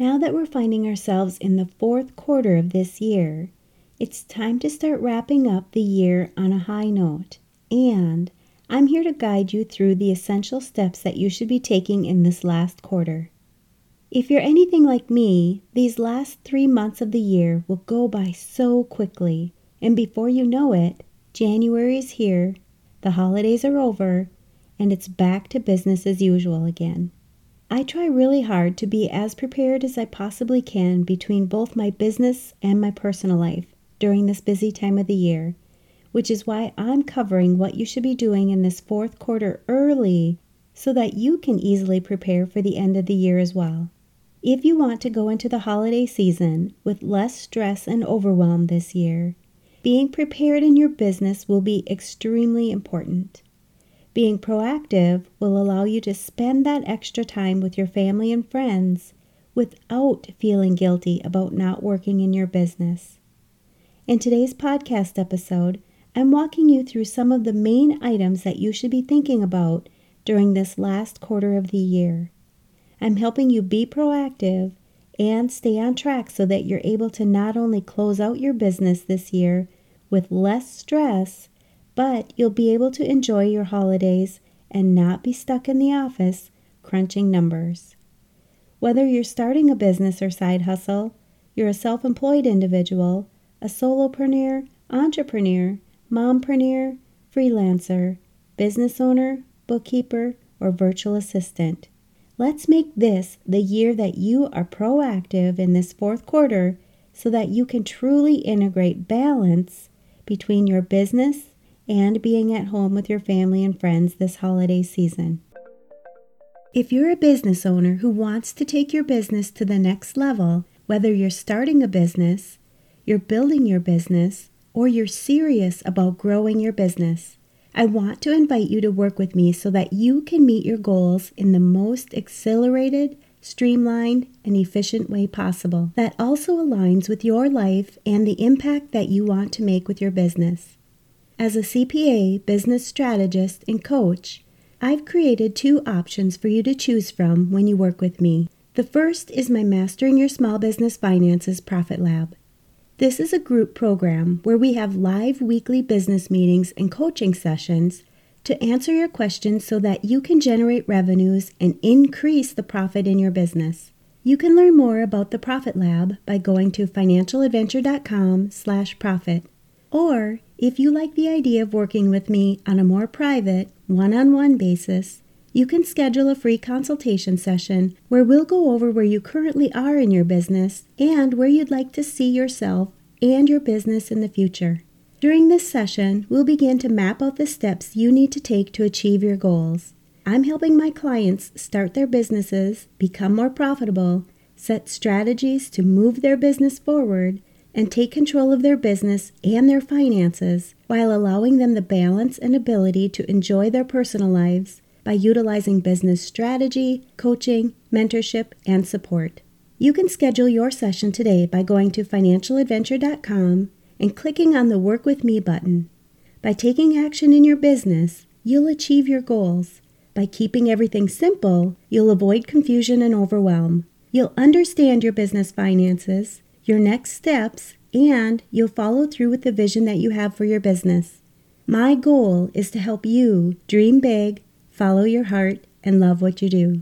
Now that we're finding ourselves in the fourth quarter of this year, it's time to start wrapping up the year on a high note. And I'm here to guide you through the essential steps that you should be taking in this last quarter. If you're anything like me, these last three months of the year will go by so quickly, and before you know it, January is here, the holidays are over, and it's back to business as usual again. I try really hard to be as prepared as I possibly can between both my business and my personal life during this busy time of the year, which is why I'm covering what you should be doing in this fourth quarter early so that you can easily prepare for the end of the year as well. If you want to go into the holiday season with less stress and overwhelm this year, being prepared in your business will be extremely important. Being proactive will allow you to spend that extra time with your family and friends without feeling guilty about not working in your business. In today's podcast episode, I'm walking you through some of the main items that you should be thinking about during this last quarter of the year. I'm helping you be proactive and stay on track so that you're able to not only close out your business this year with less stress, but you'll be able to enjoy your holidays and not be stuck in the office crunching numbers. Whether you're starting a business or side hustle, you're a self employed individual, a solopreneur, entrepreneur, mompreneur, freelancer, business owner, bookkeeper, or virtual assistant. Let's make this the year that you are proactive in this fourth quarter so that you can truly integrate balance between your business and being at home with your family and friends this holiday season. If you're a business owner who wants to take your business to the next level, whether you're starting a business, you're building your business, or you're serious about growing your business, I want to invite you to work with me so that you can meet your goals in the most accelerated, streamlined, and efficient way possible that also aligns with your life and the impact that you want to make with your business. As a CPA, business strategist, and coach, I've created two options for you to choose from when you work with me. The first is my Mastering Your Small Business Finances Profit Lab. This is a group program where we have live weekly business meetings and coaching sessions to answer your questions so that you can generate revenues and increase the profit in your business. You can learn more about the Profit Lab by going to financialadventure.com/profit. Or, if you like the idea of working with me on a more private, one-on-one basis, you can schedule a free consultation session where we'll go over where you currently are in your business and where you'd like to see yourself and your business in the future. During this session, we'll begin to map out the steps you need to take to achieve your goals. I'm helping my clients start their businesses, become more profitable, set strategies to move their business forward, and take control of their business and their finances while allowing them the balance and ability to enjoy their personal lives by utilizing business strategy, coaching, mentorship, and support. You can schedule your session today by going to financialadventure.com and clicking on the Work With Me button. By taking action in your business, you'll achieve your goals. By keeping everything simple, you'll avoid confusion and overwhelm. You'll understand your business finances, your next steps, and you'll follow through with the vision that you have for your business. My goal is to help you dream big, follow your heart, and love what you do.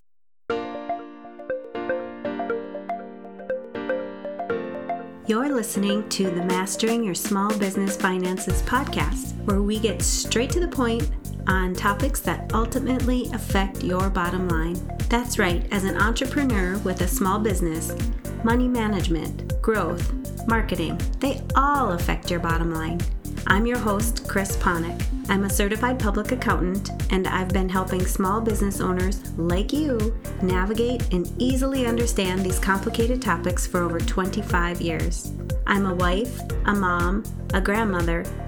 You're listening to the Mastering Your Small Business Finances podcast, where we get straight to the point on topics that ultimately affect your bottom line. That's right, as an entrepreneur with a small business, money management, growth, marketing, they all affect your bottom line. I'm your host, Chris Ponick. I'm a certified public accountant, and I've been helping small business owners like you navigate and easily understand these complicated topics for over 25 years. I'm a wife, a mom, a grandmother,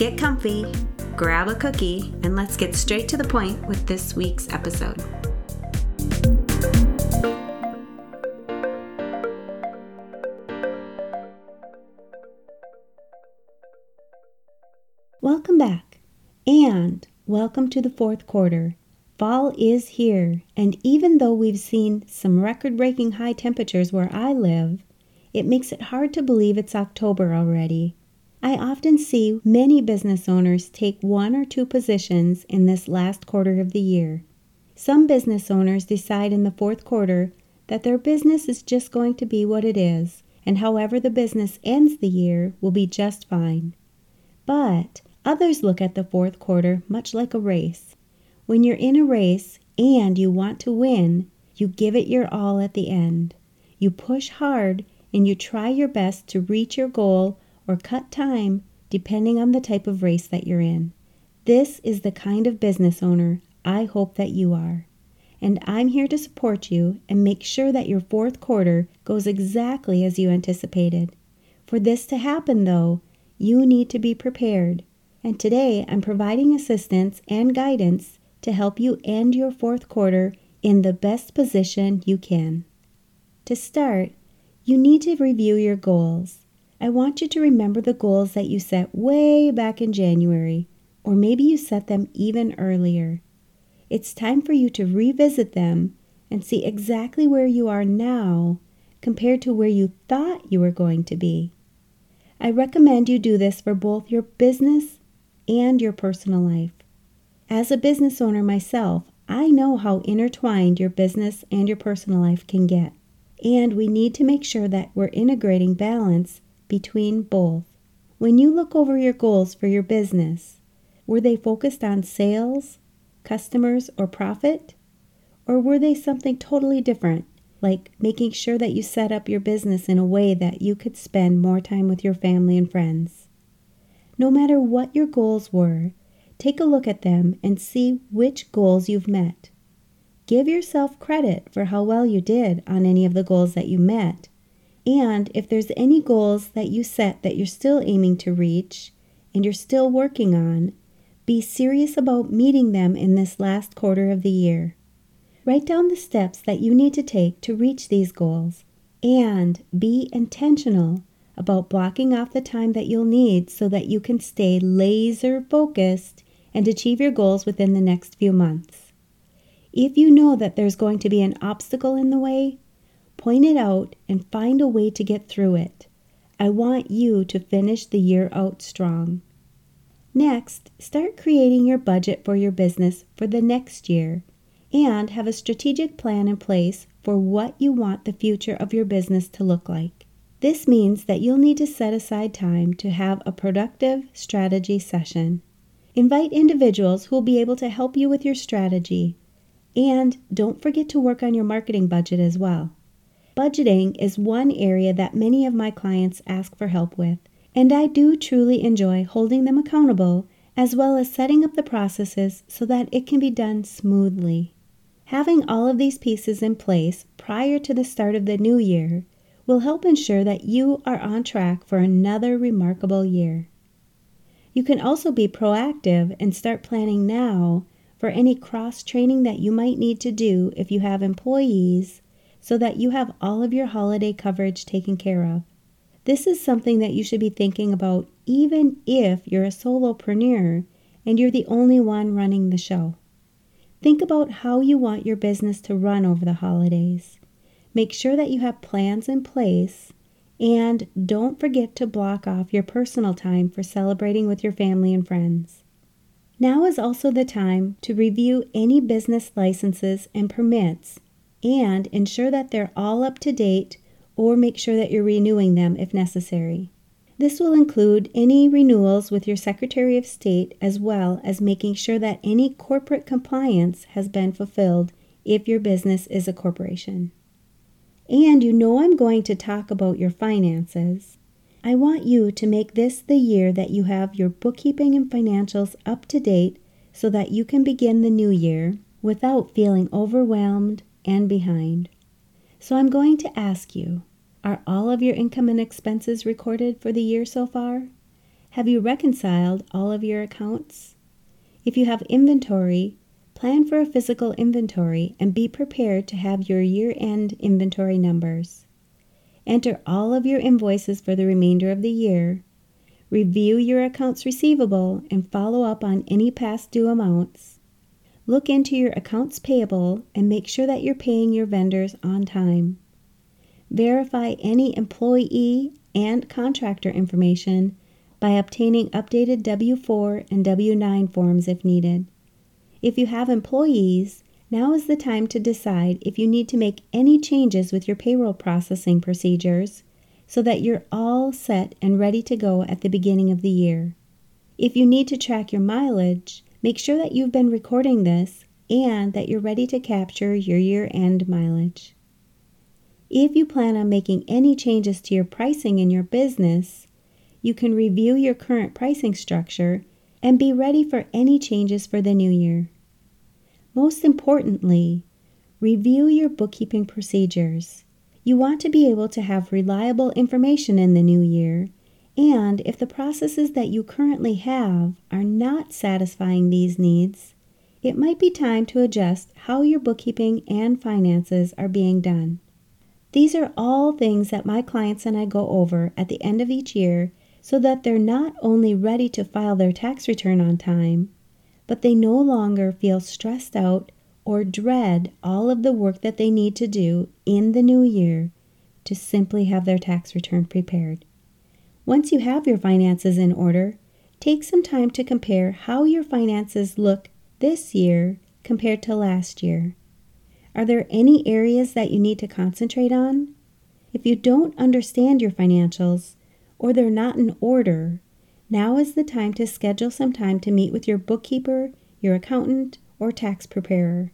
Get comfy, grab a cookie, and let's get straight to the point with this week's episode. Welcome back, and welcome to the fourth quarter. Fall is here, and even though we've seen some record breaking high temperatures where I live, it makes it hard to believe it's October already. I often see many business owners take one or two positions in this last quarter of the year. Some business owners decide in the fourth quarter that their business is just going to be what it is, and however the business ends the year will be just fine. But others look at the fourth quarter much like a race. When you're in a race and you want to win, you give it your all at the end. You push hard and you try your best to reach your goal or cut time depending on the type of race that you're in. This is the kind of business owner I hope that you are. And I'm here to support you and make sure that your fourth quarter goes exactly as you anticipated. For this to happen, though, you need to be prepared. And today I'm providing assistance and guidance to help you end your fourth quarter in the best position you can. To start, you need to review your goals. I want you to remember the goals that you set way back in January, or maybe you set them even earlier. It's time for you to revisit them and see exactly where you are now compared to where you thought you were going to be. I recommend you do this for both your business and your personal life. As a business owner myself, I know how intertwined your business and your personal life can get, and we need to make sure that we're integrating balance between both. When you look over your goals for your business, were they focused on sales, customers, or profit? Or were they something totally different, like making sure that you set up your business in a way that you could spend more time with your family and friends? No matter what your goals were, Take a look at them and see which goals you've met. Give yourself credit for how well you did on any of the goals that you met. And if there's any goals that you set that you're still aiming to reach and you're still working on, be serious about meeting them in this last quarter of the year. Write down the steps that you need to take to reach these goals and be intentional about blocking off the time that you'll need so that you can stay laser focused and achieve your goals within the next few months. If you know that there's going to be an obstacle in the way, point it out and find a way to get through it. I want you to finish the year out strong. Next, start creating your budget for your business for the next year and have a strategic plan in place for what you want the future of your business to look like. This means that you'll need to set aside time to have a productive strategy session. Invite individuals who will be able to help you with your strategy. And don't forget to work on your marketing budget as well. Budgeting is one area that many of my clients ask for help with, and I do truly enjoy holding them accountable as well as setting up the processes so that it can be done smoothly. Having all of these pieces in place prior to the start of the new year will help ensure that you are on track for another remarkable year. You can also be proactive and start planning now for any cross training that you might need to do if you have employees so that you have all of your holiday coverage taken care of. This is something that you should be thinking about even if you're a solopreneur and you're the only one running the show. Think about how you want your business to run over the holidays. Make sure that you have plans in place and don't forget to block off your personal time for celebrating with your family and friends. Now is also the time to review any business licenses and permits and ensure that they're all up to date or make sure that you're renewing them if necessary. This will include any renewals with your Secretary of State as well as making sure that any corporate compliance has been fulfilled if your business is a corporation and you know I'm going to talk about your finances, I want you to make this the year that you have your bookkeeping and financials up to date so that you can begin the new year without feeling overwhelmed and behind. So I'm going to ask you are all of your income and expenses recorded for the year so far? Have you reconciled all of your accounts? If you have inventory, plan for a physical inventory and be prepared to have your year end inventory numbers. Enter all of your invoices for the remainder of the year. Review your accounts receivable and follow up on any past due amounts. Look into your accounts payable and make sure that you're paying your vendors on time. Verify any employee and contractor information by obtaining updated W 4 and W 9 forms if needed. If you have employees, now is the time to decide if you need to make any changes with your payroll processing procedures so that you're all set and ready to go at the beginning of the year. If you need to track your mileage, make sure that you've been recording this and that you're ready to capture your year end mileage. If you plan on making any changes to your pricing in your business, you can review your current pricing structure and be ready for any changes for the new year. Most importantly, review your bookkeeping procedures. You want to be able to have reliable information in the new year, and if the processes that you currently have are not satisfying these needs, it might be time to adjust how your bookkeeping and finances are being done. These are all things that my clients and I go over at the end of each year so that they're not only ready to file their tax return on time, but they no longer feel stressed out or dread all of the work that they need to do in the new year to simply have their tax return prepared. Once you have your finances in order, take some time to compare how your finances look this year compared to last year. Are there any areas that you need to concentrate on? If you don't understand your financials or they're not in order, now is the time to schedule some time to meet with your bookkeeper, your accountant, or tax preparer.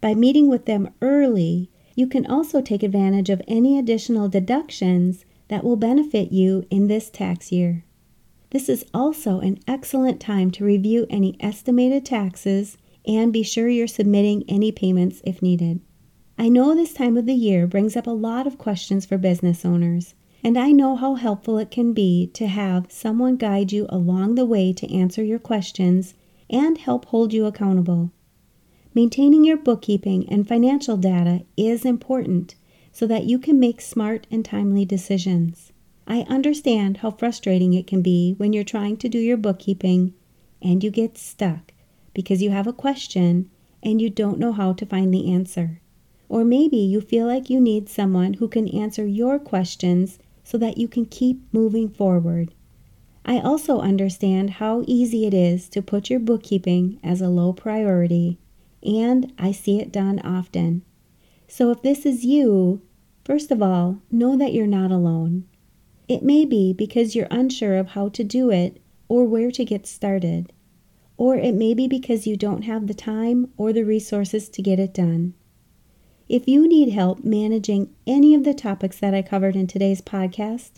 By meeting with them early, you can also take advantage of any additional deductions that will benefit you in this tax year. This is also an excellent time to review any estimated taxes and be sure you're submitting any payments if needed. I know this time of the year brings up a lot of questions for business owners, and I know how helpful it can be to have someone guide you along the way to answer your questions and help hold you accountable. Maintaining your bookkeeping and financial data is important so that you can make smart and timely decisions. I understand how frustrating it can be when you're trying to do your bookkeeping and you get stuck because you have a question and you don't know how to find the answer. Or maybe you feel like you need someone who can answer your questions so that you can keep moving forward. I also understand how easy it is to put your bookkeeping as a low priority, and I see it done often. So if this is you, first of all, know that you're not alone. It may be because you're unsure of how to do it or where to get started or it may be because you don't have the time or the resources to get it done. If you need help managing any of the topics that I covered in today's podcast,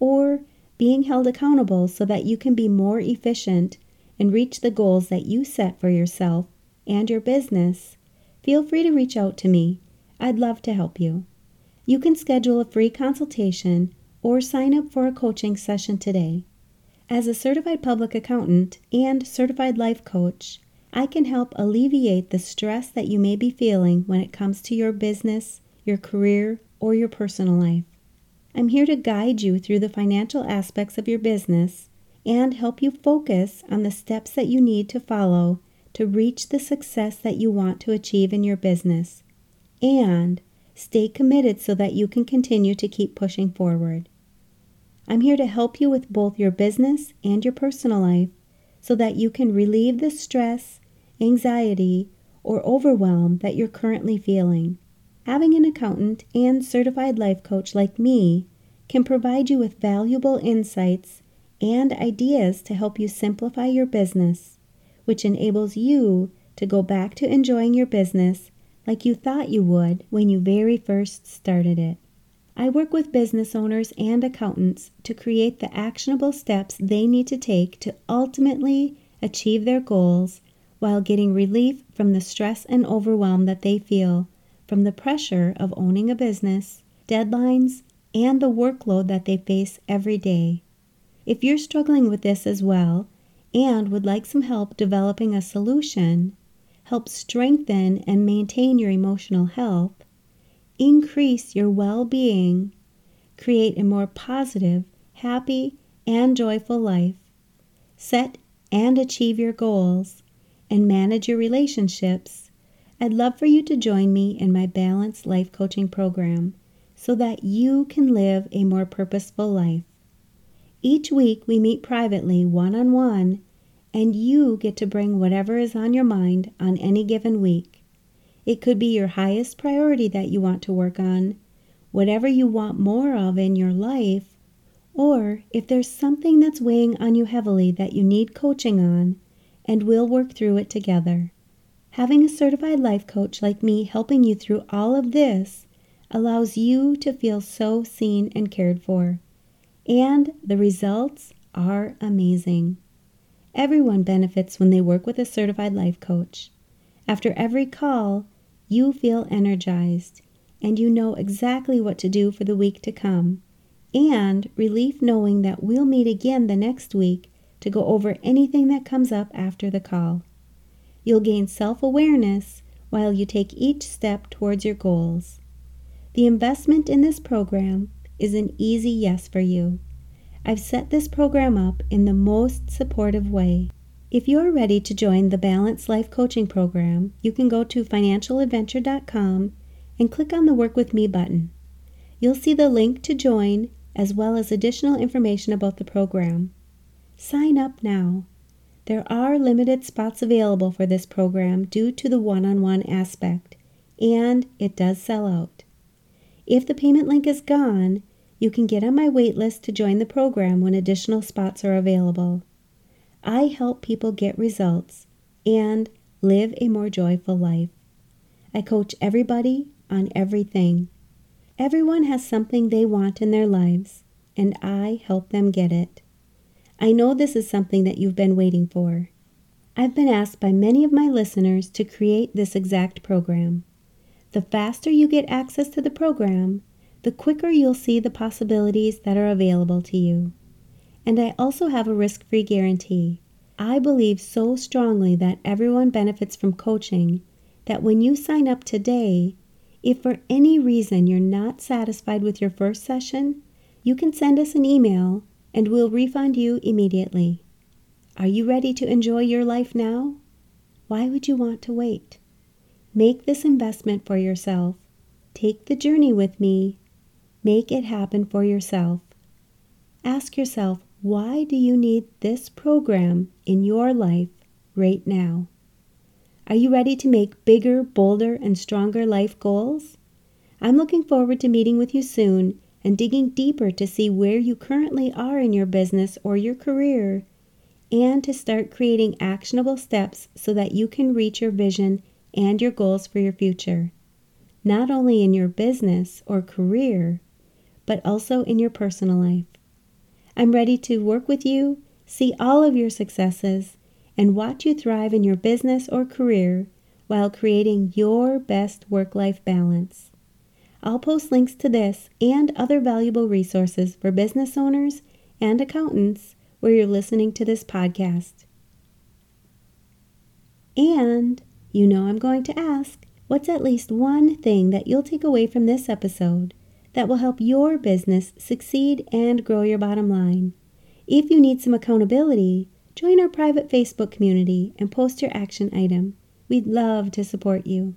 or being held accountable so that you can be more efficient and reach the goals that you set for yourself and your business, feel free to reach out to me. I'd love to help you. You can schedule a free consultation or sign up for a coaching session today. As a certified public accountant and certified life coach, I can help alleviate the stress that you may be feeling when it comes to your business, your career, or your personal life. I'm here to guide you through the financial aspects of your business and help you focus on the steps that you need to follow to reach the success that you want to achieve in your business and stay committed so that you can continue to keep pushing forward. I'm here to help you with both your business and your personal life so that you can relieve the stress, anxiety, or overwhelm that you're currently feeling. Having an accountant and certified life coach like me can provide you with valuable insights and ideas to help you simplify your business, which enables you to go back to enjoying your business like you thought you would when you very first started it. I work with business owners and accountants to create the actionable steps they need to take to ultimately achieve their goals while getting relief from the stress and overwhelm that they feel from the pressure of owning a business, deadlines, and the workload that they face every day. If you're struggling with this as well and would like some help developing a solution, help strengthen and maintain your emotional health, increase your well being, create a more positive, happy, and joyful life, set and achieve your goals, and manage your relationships, I'd love for you to join me in my Balanced Life Coaching Program so that you can live a more purposeful life. Each week we meet privately one on one, and you get to bring whatever is on your mind on any given week. It could be your highest priority that you want to work on, whatever you want more of in your life, or if there's something that's weighing on you heavily that you need coaching on, and we'll work through it together. Having a certified life coach like me helping you through all of this allows you to feel so seen and cared for and the results are amazing. Everyone benefits when they work with a certified life coach. After every call, you feel energized and you know exactly what to do for the week to come, and relief knowing that we'll meet again the next week to go over anything that comes up after the call. You'll gain self awareness while you take each step towards your goals. The investment in this program is an easy yes for you. I've set this program up in the most supportive way. If you're ready to join the Balanced Life Coaching Program, you can go to financialadventure.com and click on the Work With Me button. You'll see the link to join as well as additional information about the program. Sign up now. There are limited spots available for this program due to the one on one aspect, and it does sell out. If the payment link is gone, you can get on my wait list to join the program when additional spots are available. I help people get results and live a more joyful life. I coach everybody on everything. Everyone has something they want in their lives, and I help them get it. I know this is something that you've been waiting for. I've been asked by many of my listeners to create this exact program. The faster you get access to the program, the quicker you'll see the possibilities that are available to you. And I also have a risk free guarantee. I believe so strongly that everyone benefits from coaching that when you sign up today, if for any reason you're not satisfied with your first session, you can send us an email and we'll refund you immediately. Are you ready to enjoy your life now? Why would you want to wait? Make this investment for yourself. Take the journey with me Make it happen for yourself. Ask yourself, why do you need this program in your life right now? Are you ready to make bigger, bolder, and stronger life goals? I'm looking forward to meeting with you soon and digging deeper to see where you currently are in your business or your career and to start creating actionable steps so that you can reach your vision and your goals for your future, not only in your business or career, but also in your personal life. I'm ready to work with you, see all of your successes, and watch you thrive in your business or career while creating your best work life balance. I'll post links to this and other valuable resources for business owners and accountants where you're listening to this podcast. And you know I'm going to ask what's at least one thing that you'll take away from this episode that will help your business succeed and grow your bottom line. If you need some accountability, join our private Facebook community and post your action item. We'd love to support you.